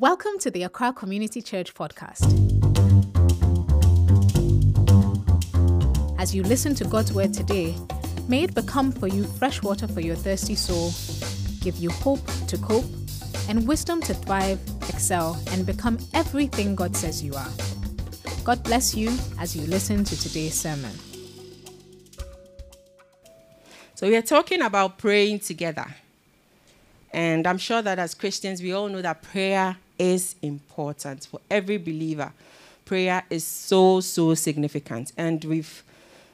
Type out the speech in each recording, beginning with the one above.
Welcome to the Accra Community Church podcast. As you listen to God's word today, may it become for you fresh water for your thirsty soul, give you hope to cope, and wisdom to thrive, excel, and become everything God says you are. God bless you as you listen to today's sermon. So, we are talking about praying together. And I'm sure that as Christians, we all know that prayer is important for every believer. Prayer is so, so significant. And we've,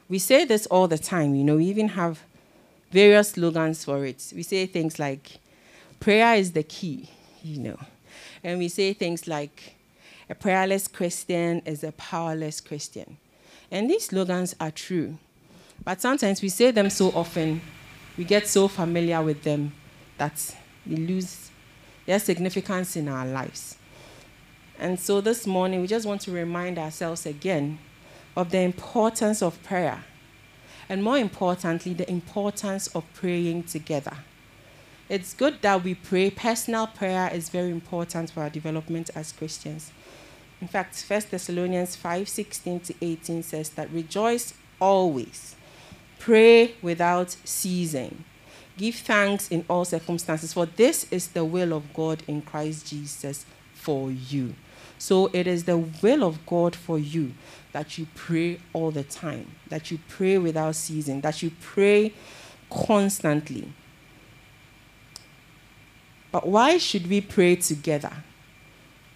we say this all the time, you know, we even have various slogans for it. We say things like, prayer is the key, you know. And we say things like, a prayerless Christian is a powerless Christian. And these slogans are true. But sometimes we say them so often, we get so familiar with them that we lose their significance in our lives. And so this morning, we just want to remind ourselves again of the importance of prayer. And more importantly, the importance of praying together. It's good that we pray. Personal prayer is very important for our development as Christians. In fact, 1 Thessalonians 5 16 to 18 says that rejoice always, pray without ceasing. Give thanks in all circumstances, for this is the will of God in Christ Jesus for you. So it is the will of God for you that you pray all the time, that you pray without ceasing, that you pray constantly. But why should we pray together?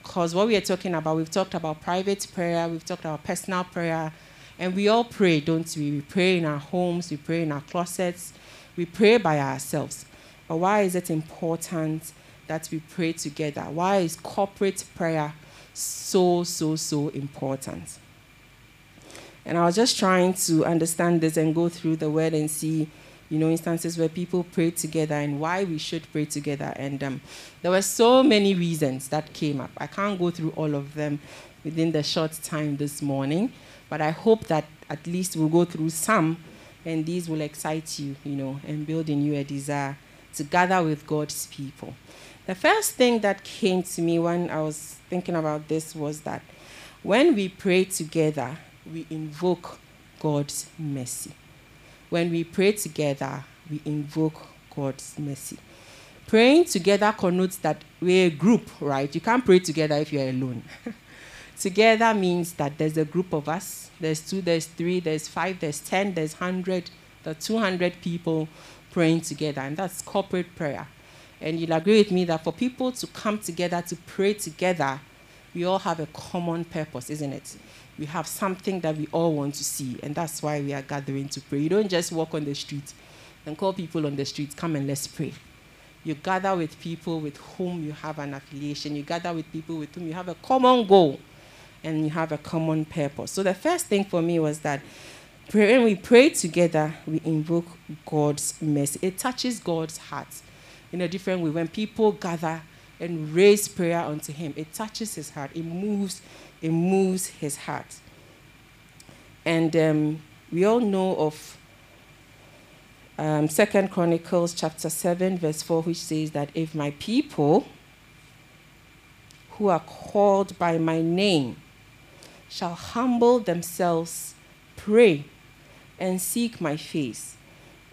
Because what we are talking about, we've talked about private prayer, we've talked about personal prayer, and we all pray, don't we? We pray in our homes, we pray in our closets, we pray by ourselves. But why is it important that we pray together? Why is corporate prayer so, so, so important? And I was just trying to understand this and go through the word and see, you know, instances where people pray together and why we should pray together. And um, there were so many reasons that came up. I can't go through all of them within the short time this morning, but I hope that at least we'll go through some and these will excite you, you know, and build in you a desire to gather with God's people. The first thing that came to me when I was thinking about this was that when we pray together, we invoke God's mercy. When we pray together, we invoke God's mercy. Praying together connotes that we're a group, right? You can't pray together if you're alone. together means that there's a group of us there's two, there's three, there's five, there's 10, there's 100, there are 200 people praying together. And that's corporate prayer. And you'll agree with me that for people to come together to pray together, we all have a common purpose, isn't it? We have something that we all want to see, and that's why we are gathering to pray. You don't just walk on the street and call people on the street, come and let's pray. You gather with people with whom you have an affiliation, you gather with people with whom you have a common goal and you have a common purpose. So the first thing for me was that when we pray together, we invoke God's mercy. It touches God's heart in a different way. When people gather and raise prayer unto Him, it touches His heart. It moves, it moves His heart. And um, we all know of um, Second Chronicles chapter seven, verse four, which says that if my people who are called by my name shall humble themselves, pray, and seek my face,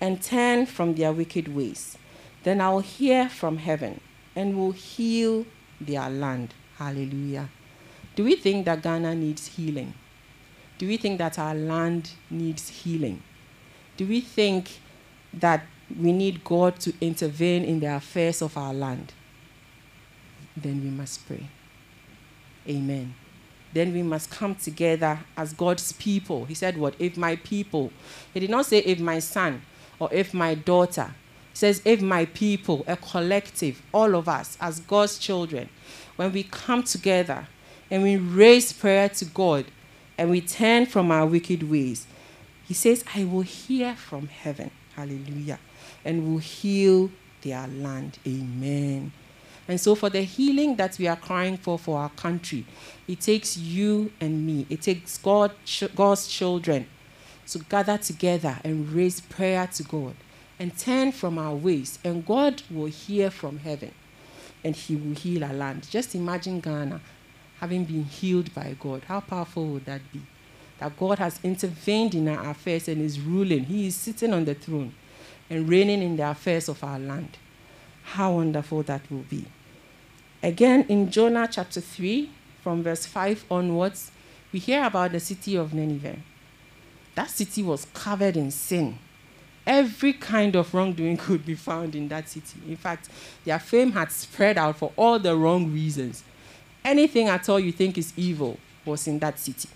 and turn from their wicked ways, then I'll hear from heaven and will heal their land. Hallelujah. Do we think that Ghana needs healing? Do we think that our land needs healing? Do we think that we need God to intervene in the affairs of our land? Then we must pray. Amen then we must come together as God's people. He said, What? If my people. He did not say, If my son or if my daughter. He says, If my people, a collective, all of us as God's children, when we come together and we raise prayer to God and we turn from our wicked ways, He says, I will hear from heaven. Hallelujah. And will heal their land. Amen. And so, for the healing that we are crying for for our country, it takes you and me, it takes God, God's children to gather together and raise prayer to God and turn from our ways, and God will hear from heaven. and He will heal our land. Just imagine Ghana having been healed by God. How powerful would that be? That God has intervened in our affairs and is ruling. He is sitting on the throne and reigning in the affairs of our land. How wonderful that will be. Again, in Jonah chapter 3, from verse 5 onwards, we hear about the city of Nineveh. That city was covered in sin. Every kind of wrongdoing could be found in that city. In fact, their fame had spread out for all the wrong reasons. Anything at all you think is evil was in that city.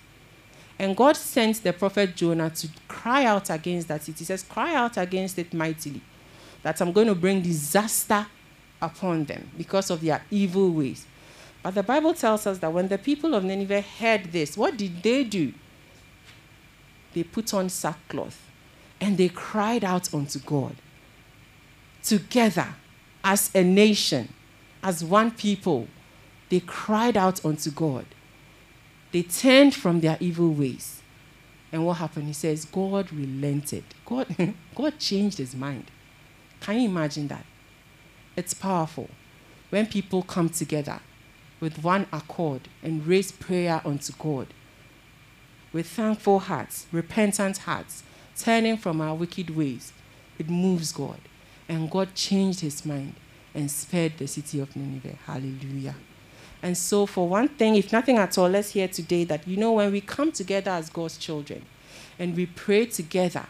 And God sent the prophet Jonah to cry out against that city. He says, Cry out against it mightily, that I'm going to bring disaster upon them because of their evil ways. But the Bible tells us that when the people of Nineveh heard this, what did they do? They put on sackcloth and they cried out unto God. Together, as a nation, as one people, they cried out unto God. They turned from their evil ways. And what happened? He says, God relented. God, God changed his mind. Can you imagine that? It's powerful when people come together with one accord and raise prayer unto God with thankful hearts, repentant hearts, turning from our wicked ways. It moves God. And God changed his mind and spared the city of Nineveh. Hallelujah. And so, for one thing, if nothing at all, let's hear today that, you know, when we come together as God's children and we pray together,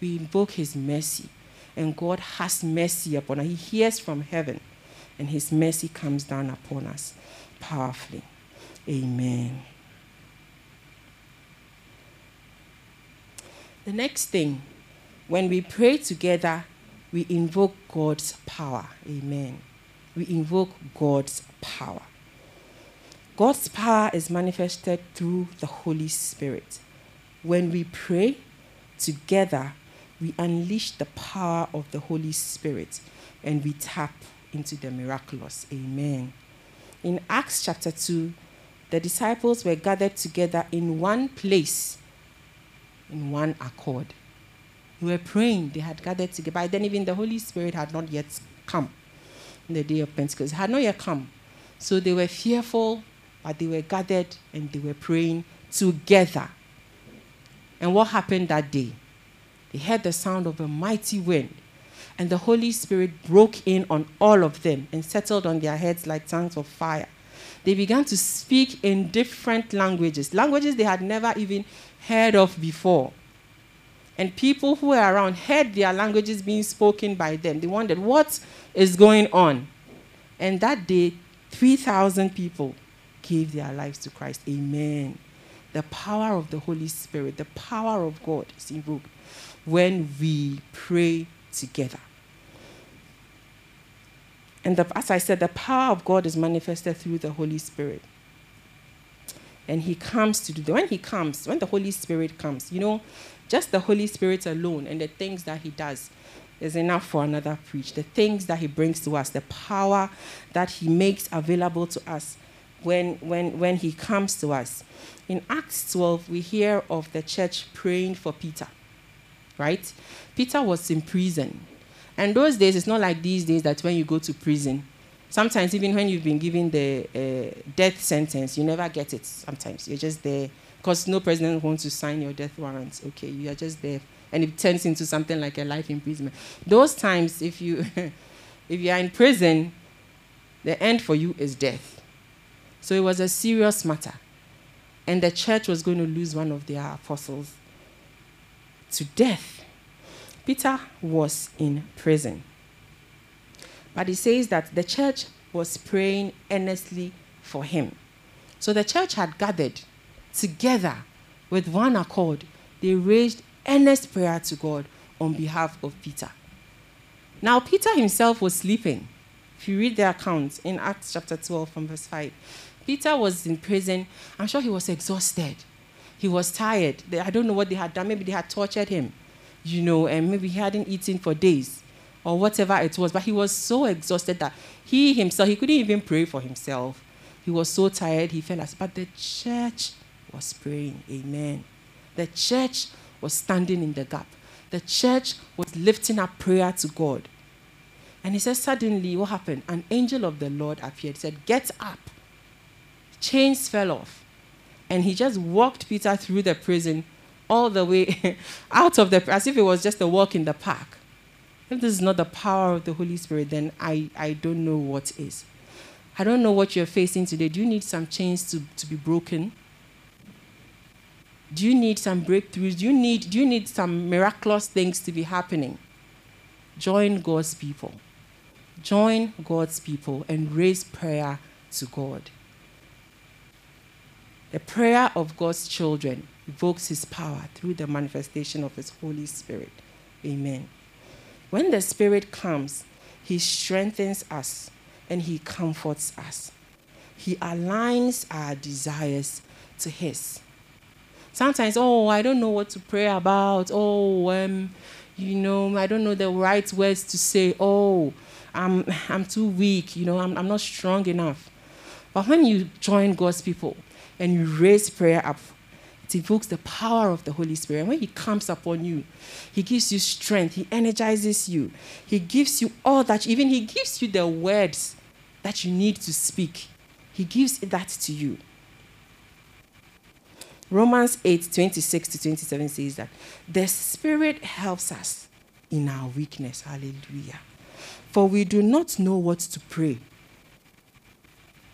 we invoke his mercy. And God has mercy upon us. He hears from heaven, and his mercy comes down upon us powerfully. Amen. The next thing, when we pray together, we invoke God's power. Amen. We invoke God's power. God's power is manifested through the Holy Spirit. When we pray together, we unleash the power of the Holy Spirit and we tap into the miraculous. Amen. In Acts chapter 2, the disciples were gathered together in one place, in one accord. They were praying, they had gathered together. By then, even the Holy Spirit had not yet come in the day of Pentecost. It had not yet come. So they were fearful, but they were gathered and they were praying together. And what happened that day? They heard the sound of a mighty wind, and the Holy Spirit broke in on all of them and settled on their heads like tongues of fire. They began to speak in different languages, languages they had never even heard of before. And people who were around heard their languages being spoken by them. They wondered, what is going on? And that day, 3,000 people gave their lives to Christ. Amen. The power of the Holy Spirit, the power of God is invoked when we pray together. And the, as I said, the power of God is manifested through the Holy Spirit. And He comes to do that. When He comes, when the Holy Spirit comes, you know, just the Holy Spirit alone and the things that He does is enough for another preach. The things that He brings to us, the power that He makes available to us when, when, when He comes to us. In Acts 12, we hear of the church praying for Peter, right? Peter was in prison and those days, it's not like these days that when you go to prison, sometimes even when you've been given the uh, death sentence, you never get it. Sometimes you're just there because no president wants to sign your death warrant. Okay, you are just there, and it turns into something like a life imprisonment. Those times, if you if you are in prison, the end for you is death. So it was a serious matter, and the church was going to lose one of their apostles to death. Peter was in prison. But he says that the church was praying earnestly for him. So the church had gathered together with one accord. They raised earnest prayer to God on behalf of Peter. Now, Peter himself was sleeping. If you read the account in Acts chapter 12 from verse 5, Peter was in prison. I'm sure he was exhausted. He was tired. I don't know what they had done. Maybe they had tortured him you know, and maybe he hadn't eaten for days or whatever it was. But he was so exhausted that he himself, he couldn't even pray for himself. He was so tired, he fell asleep. But the church was praying. Amen. The church was standing in the gap. The church was lifting up prayer to God. And he says, Suddenly, what happened? An angel of the Lord appeared, said, Get up. Chains fell off. And he just walked Peter through the prison all the way out of the, as if it was just a walk in the park. If this is not the power of the Holy Spirit, then I, I don't know what is. I don't know what you're facing today. Do you need some chains to, to be broken? Do you need some breakthroughs? Do you need, do you need some miraculous things to be happening? Join God's people. Join God's people and raise prayer to God. The prayer of God's children evokes his power through the manifestation of his Holy Spirit. Amen. When the Spirit comes, he strengthens us and he comforts us. He aligns our desires to his. Sometimes, oh, I don't know what to pray about. Oh, um, you know, I don't know the right words to say. Oh, I'm, I'm too weak. You know, I'm, I'm not strong enough. But when you join God's people and you raise prayer up, it evokes the power of the Holy Spirit. And when He comes upon you, He gives you strength, He energizes you, He gives you all that, even He gives you the words that you need to speak. He gives that to you. Romans 8 26 to 27 says that the Spirit helps us in our weakness. Hallelujah. For we do not know what to pray.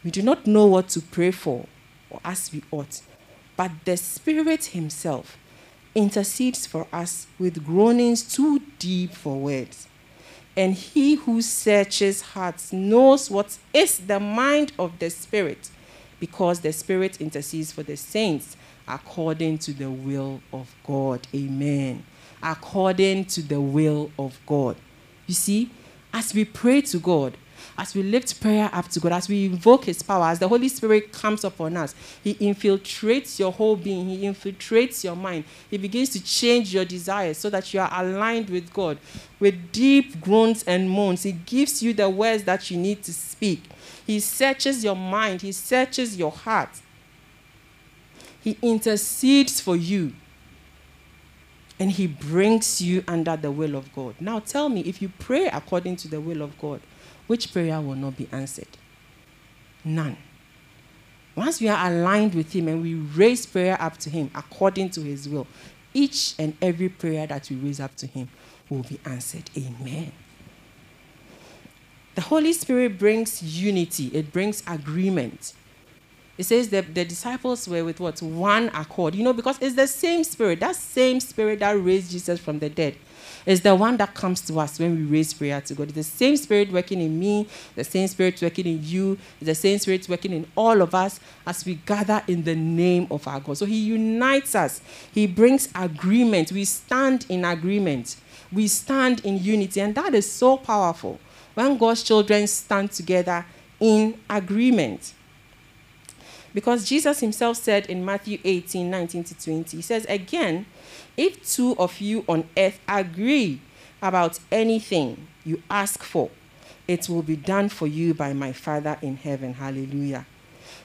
We do not know what to pray for or as we ought. But the Spirit Himself intercedes for us with groanings too deep for words. And He who searches hearts knows what is the mind of the Spirit, because the Spirit intercedes for the saints according to the will of God. Amen. According to the will of God. You see, as we pray to God, as we lift prayer up to God, as we invoke His power, as the Holy Spirit comes upon us, He infiltrates your whole being, He infiltrates your mind. He begins to change your desires so that you are aligned with God with deep groans and moans. He gives you the words that you need to speak. He searches your mind, He searches your heart. He intercedes for you. And he brings you under the will of God. Now tell me, if you pray according to the will of God, which prayer will not be answered? None. Once we are aligned with him and we raise prayer up to him according to his will, each and every prayer that we raise up to him will be answered. Amen. The Holy Spirit brings unity, it brings agreement. It says that the disciples were with what? One accord. You know, because it's the same spirit, that same spirit that raised Jesus from the dead is the one that comes to us when we raise prayer to God. It's the same spirit working in me, the same spirit working in you, the same spirit working in all of us as we gather in the name of our God. So He unites us, He brings agreement. We stand in agreement, we stand in unity, and that is so powerful when God's children stand together in agreement. Because Jesus himself said in Matthew 18 19 to 20, he says, Again, if two of you on earth agree about anything you ask for, it will be done for you by my Father in heaven. Hallelujah.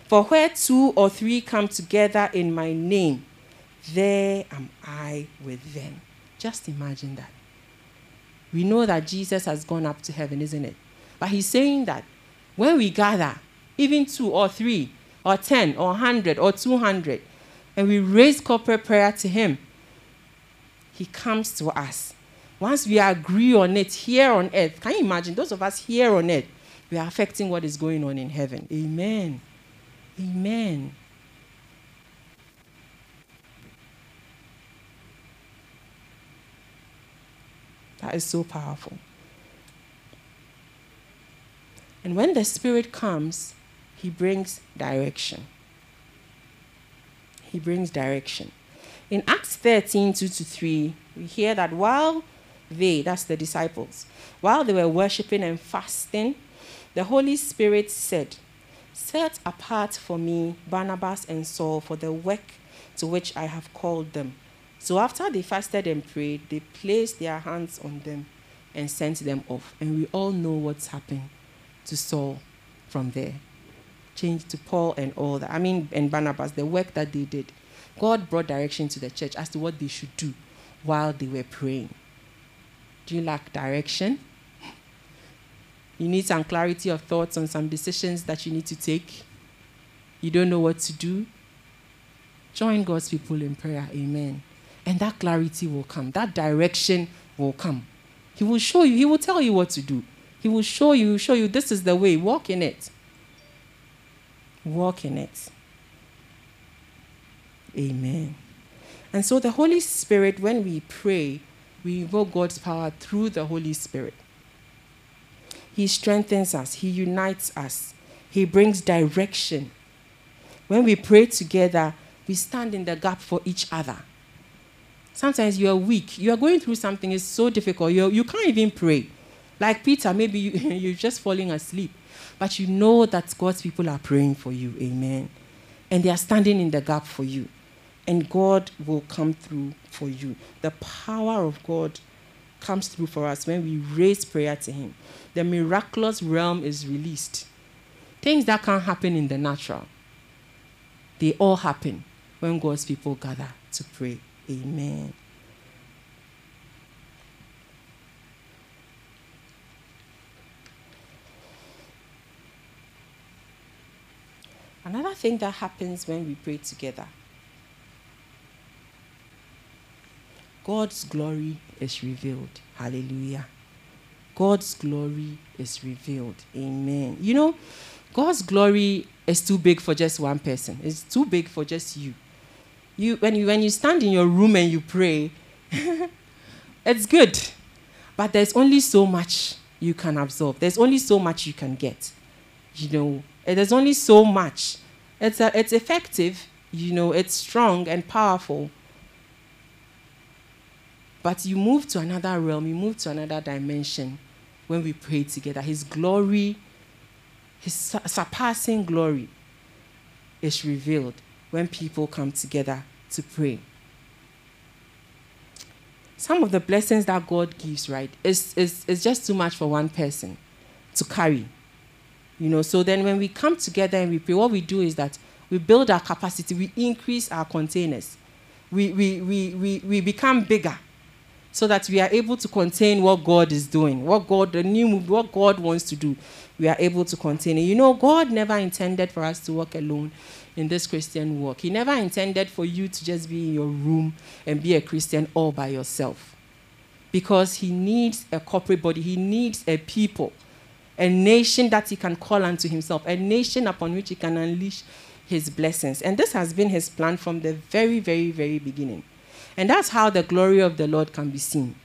For where two or three come together in my name, there am I with them. Just imagine that. We know that Jesus has gone up to heaven, isn't it? But he's saying that when we gather, even two or three, or 10 or 100 or 200, and we raise corporate prayer to Him, He comes to us. Once we agree on it here on earth, can you imagine those of us here on earth? We are affecting what is going on in heaven. Amen. Amen. That is so powerful. And when the Spirit comes, he brings direction. He brings direction. In Acts 13 2 to 3, we hear that while they, that's the disciples, while they were worshiping and fasting, the Holy Spirit said, Set apart for me Barnabas and Saul for the work to which I have called them. So after they fasted and prayed, they placed their hands on them and sent them off. And we all know what's happened to Saul from there changed to Paul and all that. I mean, and Barnabas, the work that they did. God brought direction to the church as to what they should do while they were praying. Do you lack direction? You need some clarity of thoughts on some decisions that you need to take. You don't know what to do. Join God's people in prayer. Amen. And that clarity will come, that direction will come. He will show you, He will tell you what to do. He will show you, show you this is the way. Walk in it. Walk in it. Amen. And so the Holy Spirit, when we pray, we invoke God's power through the Holy Spirit. He strengthens us, He unites us, He brings direction. When we pray together, we stand in the gap for each other. Sometimes you are weak, you are going through something, it's so difficult, you, you can't even pray. Like Peter, maybe you, you're just falling asleep, but you know that God's people are praying for you. Amen. And they are standing in the gap for you and God will come through for you. The power of God comes through for us when we raise prayer to Him. The miraculous realm is released. Things that can't happen in the natural, they all happen when God's people gather to pray. Amen. Another thing that happens when we pray together God's glory is revealed. Hallelujah. God's glory is revealed. Amen. You know, God's glory is too big for just one person. It's too big for just you. You when you when you stand in your room and you pray, it's good. But there's only so much you can absorb. There's only so much you can get. You know, there's only so much. It's a, it's effective, you know, it's strong and powerful but you move to another realm, you move to another dimension when we pray together. His glory, His surpassing glory, is revealed when people come together to pray. Some of the blessings that God gives, right, is, is, is just too much for one person to carry. You know, so then when we come together and we pray, what we do is that we build our capacity, we increase our containers, we, we, we, we, we become bigger so that we are able to contain what God is doing, what God, the new what God wants to do. We are able to contain it. You know, God never intended for us to walk alone in this Christian walk. He never intended for you to just be in your room and be a Christian all by yourself. Because He needs a corporate body, He needs a people, a nation that He can call unto Himself, a nation upon which He can unleash His blessings. And this has been His plan from the very, very, very beginning. And that's how the glory of the Lord can be seen.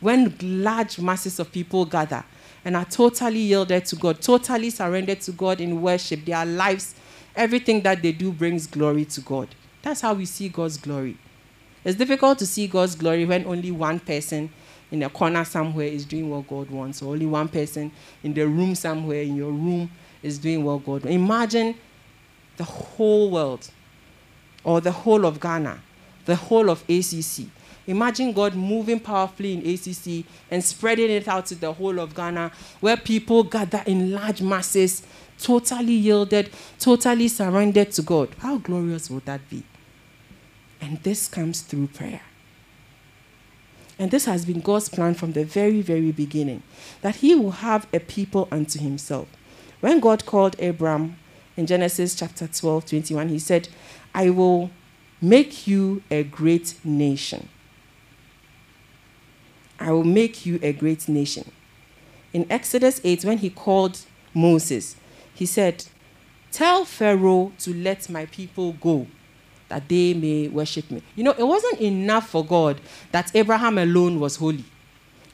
When large masses of people gather and are totally yielded to God, totally surrendered to God in worship, their lives, everything that they do brings glory to God. That's how we see God's glory. It's difficult to see God's glory when only one person in a corner somewhere is doing what God wants, or only one person in the room somewhere in your room is doing what God wants. Imagine the whole world or the whole of Ghana the whole of ACC. Imagine God moving powerfully in ACC and spreading it out to the whole of Ghana, where people gather in large masses, totally yielded, totally surrendered to God. How glorious would that be? And this comes through prayer. And this has been God's plan from the very, very beginning that He will have a people unto Himself. When God called Abram in Genesis chapter 12, 21, He said, I will make you a great nation. I will make you a great nation. In Exodus 8, when he called Moses, he said, Tell Pharaoh to let my people go, that they may worship me. You know, it wasn't enough for God that Abraham alone was holy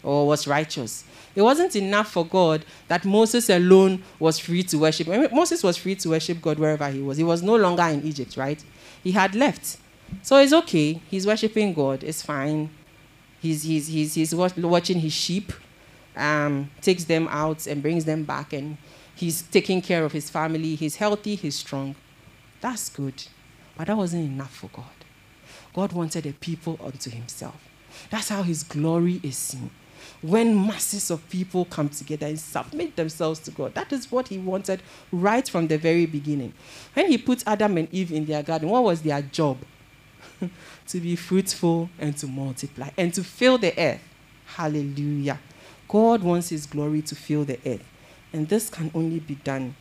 or was righteous. It wasn't enough for God that Moses alone was free to worship. I mean, Moses was free to worship God wherever he was. He was no longer in Egypt, right? He had left. So it's okay. He's worshiping God. It's fine. He's, he's, he's, he's watching his sheep, um, takes them out and brings them back, and he's taking care of his family. He's healthy, he's strong. That's good. But that wasn't enough for God. God wanted a people unto himself. That's how his glory is seen. When masses of people come together and submit themselves to God, that is what he wanted right from the very beginning. When he put Adam and Eve in their garden, what was their job? to be fruitful and to multiply and to fill the earth. Hallelujah. God wants his glory to fill the earth. And this can only be done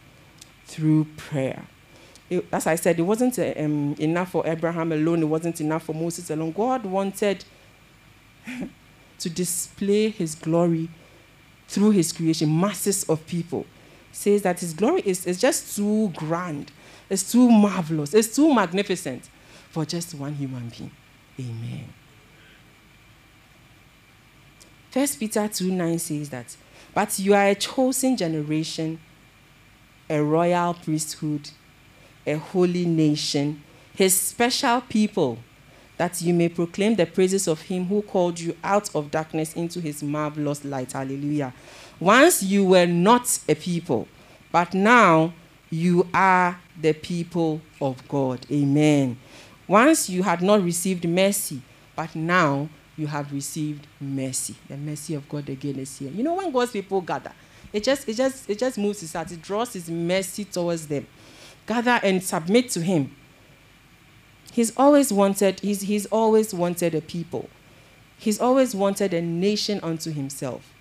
through prayer. It, as I said, it wasn't um, enough for Abraham alone, it wasn't enough for Moses alone. God wanted to display his glory through his creation, masses of people. Says that his glory is, is just too grand, it's too marvelous, it's too magnificent for just one human being. Amen. First Peter 2 9 says that, but you are a chosen generation, a royal priesthood, a holy nation, his special people that you may proclaim the praises of him who called you out of darkness into his marvelous light. Hallelujah. Once you were not a people, but now you are the people of God. Amen. Once you had not received mercy, but now you have received mercy. The mercy of God again is here. You know, when God's people gather, it just it just it just moves his heart, it draws his mercy towards them. Gather and submit to him He's always wanted, he's, he's always wanted a people. He's always wanted a nation unto himself.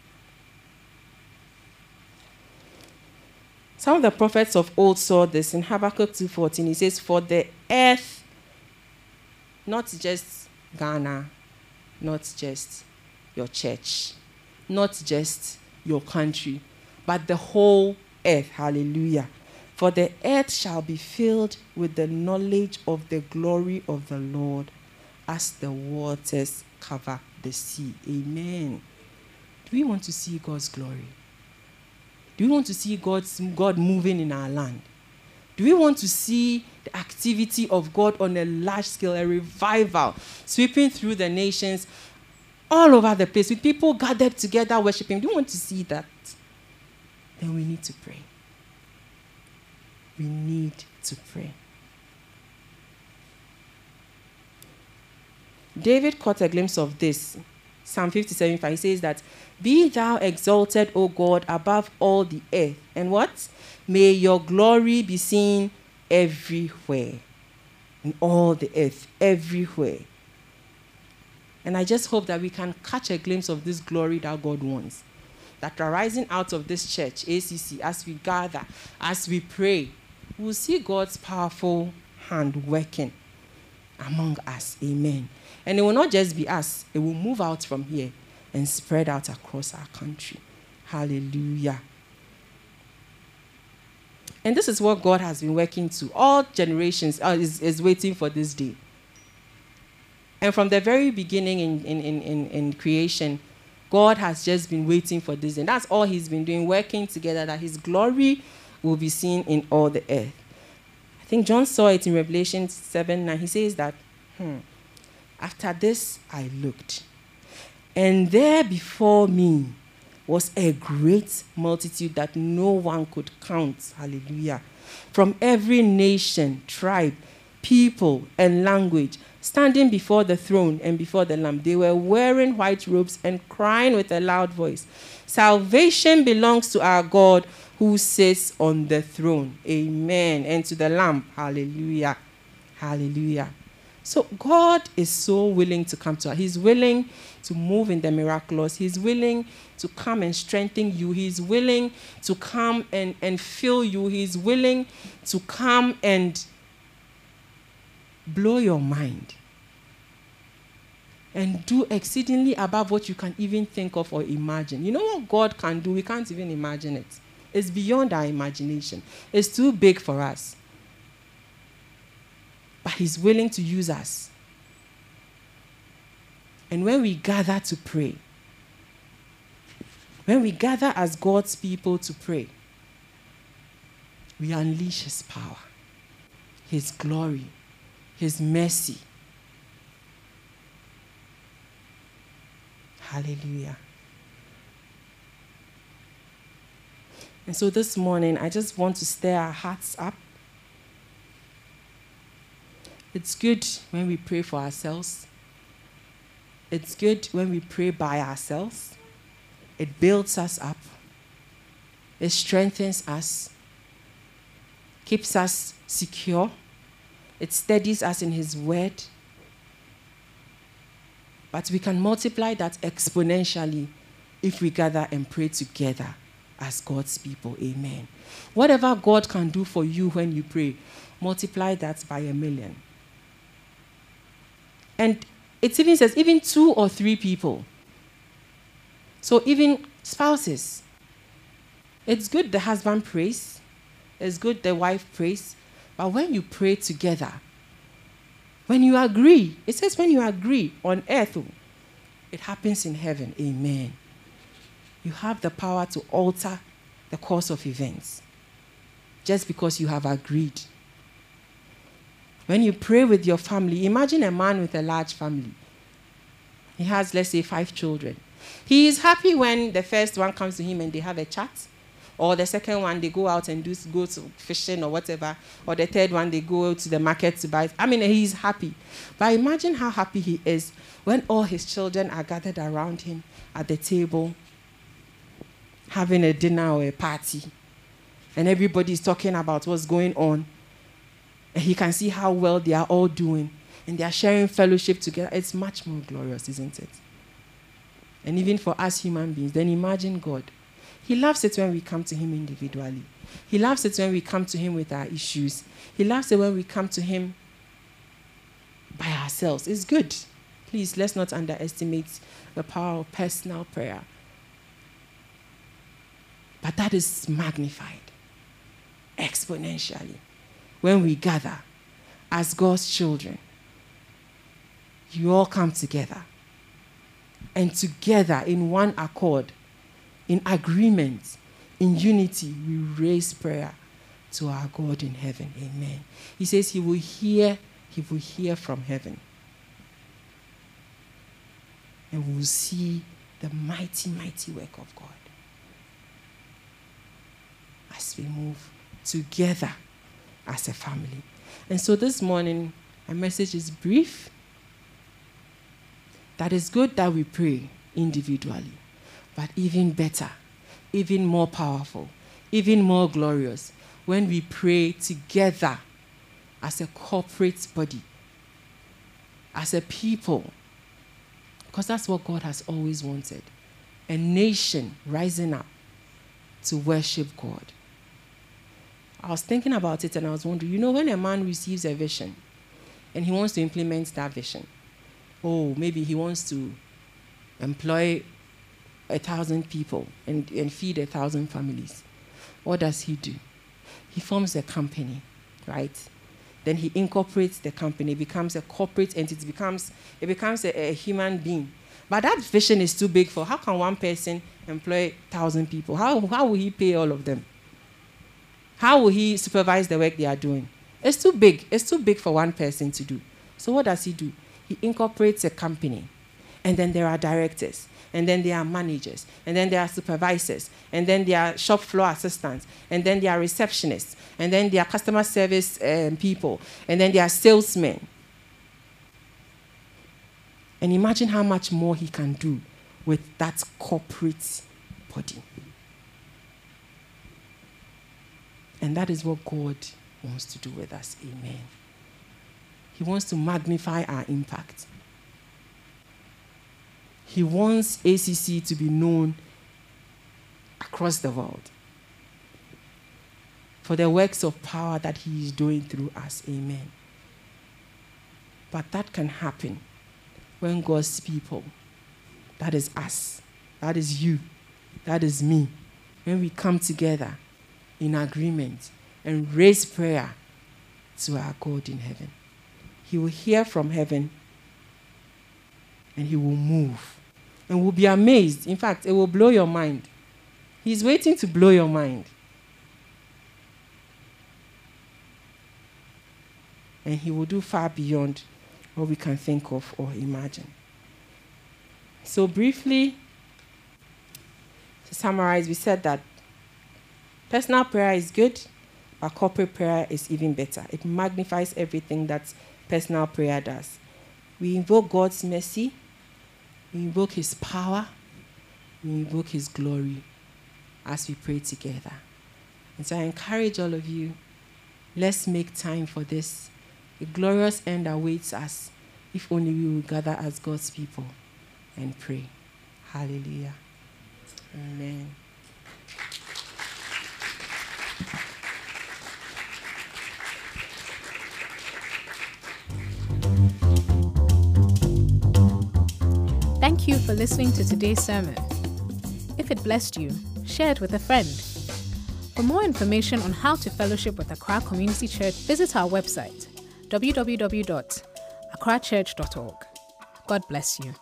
Some of the prophets of old saw this in Habakkuk 2:14. He says, "For the earth, not just Ghana, not just your church, not just your country, but the whole earth. Hallelujah. For the earth shall be filled with the knowledge of the glory of the Lord as the waters cover the sea. Amen. Do we want to see God's glory? Do we want to see God's, God moving in our land? Do we want to see the activity of God on a large scale, a revival sweeping through the nations all over the place with people gathered together worshiping? Do we want to see that? Then we need to pray we need to pray. David caught a glimpse of this. Psalm 57 5 he says that, Be thou exalted, O God, above all the earth. And what? May your glory be seen everywhere. In all the earth, everywhere. And I just hope that we can catch a glimpse of this glory that God wants. That arising out of this church, ACC, as we gather, as we pray, we'll see God's powerful hand working among us. Amen. And it will not just be us, it will move out from here and spread out across our country. Hallelujah. And this is what God has been working to. All generations uh, is, is waiting for this day. And from the very beginning in, in, in, in, creation, God has just been waiting for this. And that's all He's been doing, working together, that His glory will be seen in all the earth. I think John saw it in Revelation 7 9. He says that, hmm, after this I looked, and there before me was a great multitude that no one could count. Hallelujah. From every nation, tribe, people, and language, standing before the throne and before the Lamb. They were wearing white robes and crying with a loud voice Salvation belongs to our God who sits on the throne. Amen. And to the Lamb. Hallelujah. Hallelujah. So God is so willing to come to us. He's willing to move in the miraculous. He's willing to come and strengthen you. He's willing to come and, and fill you. He's willing to come and blow your mind and do exceedingly above what you can even think of or imagine. You know what God can do? We can't even imagine it. It's beyond our imagination. It's too big for us. But He's willing to use us. And when we gather to pray, when we gather as God's people to pray, we unleash His power, His glory, His mercy. Hallelujah. And so this morning, I just want to stir our hearts up. It's good when we pray for ourselves. It's good when we pray by ourselves. It builds us up. It strengthens us, keeps us secure. It steadies us in His word. But we can multiply that exponentially if we gather and pray together as God's people. Amen. Whatever God can do for you when you pray, multiply that by a million. And it even says, even two or three people. So even spouses. It's good the husband prays, it's good the wife prays, but when you pray together, when you agree, it says when you agree on earth, oh, it happens in heaven. Amen. You have the power to alter the course of events just because you have agreed. When you pray with your family, imagine a man with a large family. He has, let's say, five children. He is happy when the first one comes to him and they have a chat. Or the second one, they go out and do, go to fishing or whatever. Or the third one, they go to the market to buy. I mean, he's happy. But imagine how happy he is when all his children are gathered around him at the table, having a dinner or a party. And everybody is talking about what's going on. And he can see how well they are all doing. And they are sharing fellowship together. It's much more glorious, isn't it? And even for us human beings, then imagine God. He loves it when we come to Him individually. He loves it when we come to Him with our issues. He loves it when we come to Him by ourselves. It's good. Please, let's not underestimate the power of personal prayer. But that is magnified exponentially when we gather as God's children. You all come together and together in one accord, in agreement, in unity, we raise prayer to our God in heaven. Amen. He says he will hear, he will hear from heaven. And we will see the mighty, mighty work of God as we move together as a family. And so this morning, my message is brief that is good that we pray individually, but even better, even more powerful, even more glorious when we pray together as a corporate body, as a people, because that's what God has always wanted a nation rising up to worship God. I was thinking about it and I was wondering you know, when a man receives a vision and he wants to implement that vision, oh, maybe he wants to employ a thousand people and, and feed a thousand families. What does he do? He forms a company, right? Then he incorporates the company, becomes a corporate entity, becomes, it becomes a, a human being. But that vision is too big for how can one person employ thousand people? How, how will he pay all of them? How will he supervise the work they are doing? It's too big. It's too big for one person to do. So what does he do? he incorporates a company. And then there are directors, and then there are managers, and then there are supervisors, and then there are shop floor assistants, and then there are receptionists, and then there are customer service um, people, and then there are salesmen. And imagine how much more he can do with that corporate body. And that is what God wants to do with us. Amen. He wants to magnify our impact. He wants ACC to be known across the world for the works of power that He is doing through us. Amen. But that can happen when God's people, that is us, that is you, that is me, when we come together in agreement and raise prayer to our God in heaven. He will hear from heaven and he will move and will be amazed. In fact, it will blow your mind. He's waiting to blow your mind. And he will do far beyond what we can think of or imagine. So, briefly, to summarize, we said that personal prayer is good, but corporate prayer is even better. It magnifies everything that personal prayer does. We invoke God's mercy, we invoke His power, we invoke His glory as we pray together. And so I encourage all of you, let's make time for this. A glorious end awaits us if only we will gather as God's people and pray. Hallelujah. Amen. Thank you for listening to today's sermon. If it blessed you, share it with a friend. For more information on how to fellowship with Accra Community Church, visit our website www.accrachurch.org. God bless you.